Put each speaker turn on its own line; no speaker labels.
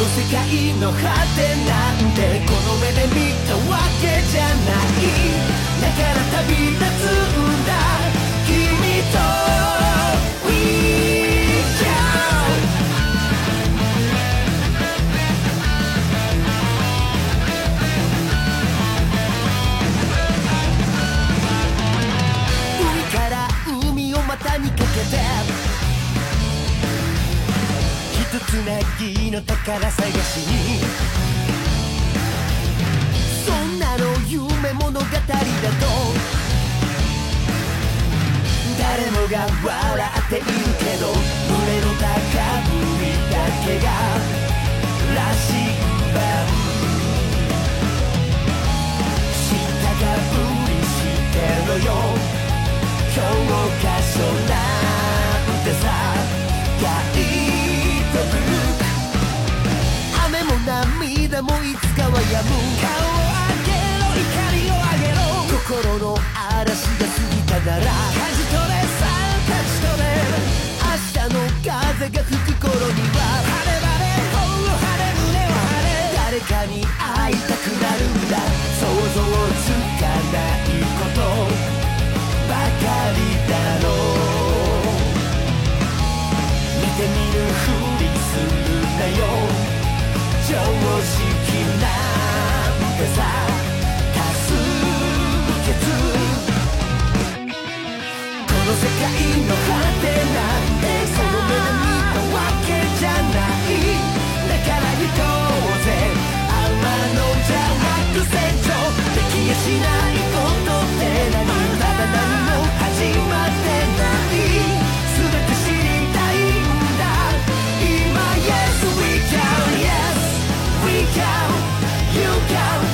の世界の果てなんてこの目で見たつなぎの宝探しにそんなの夢物語だと誰もが笑っているけど胸の高ぶりだけが涙もいつかは止むこの世界の果てなんてその目たわけじゃないだから当然あんのじゃなく成長できやしないことって何まだ何も始まってない Yes, we can. Yes, we can. You can.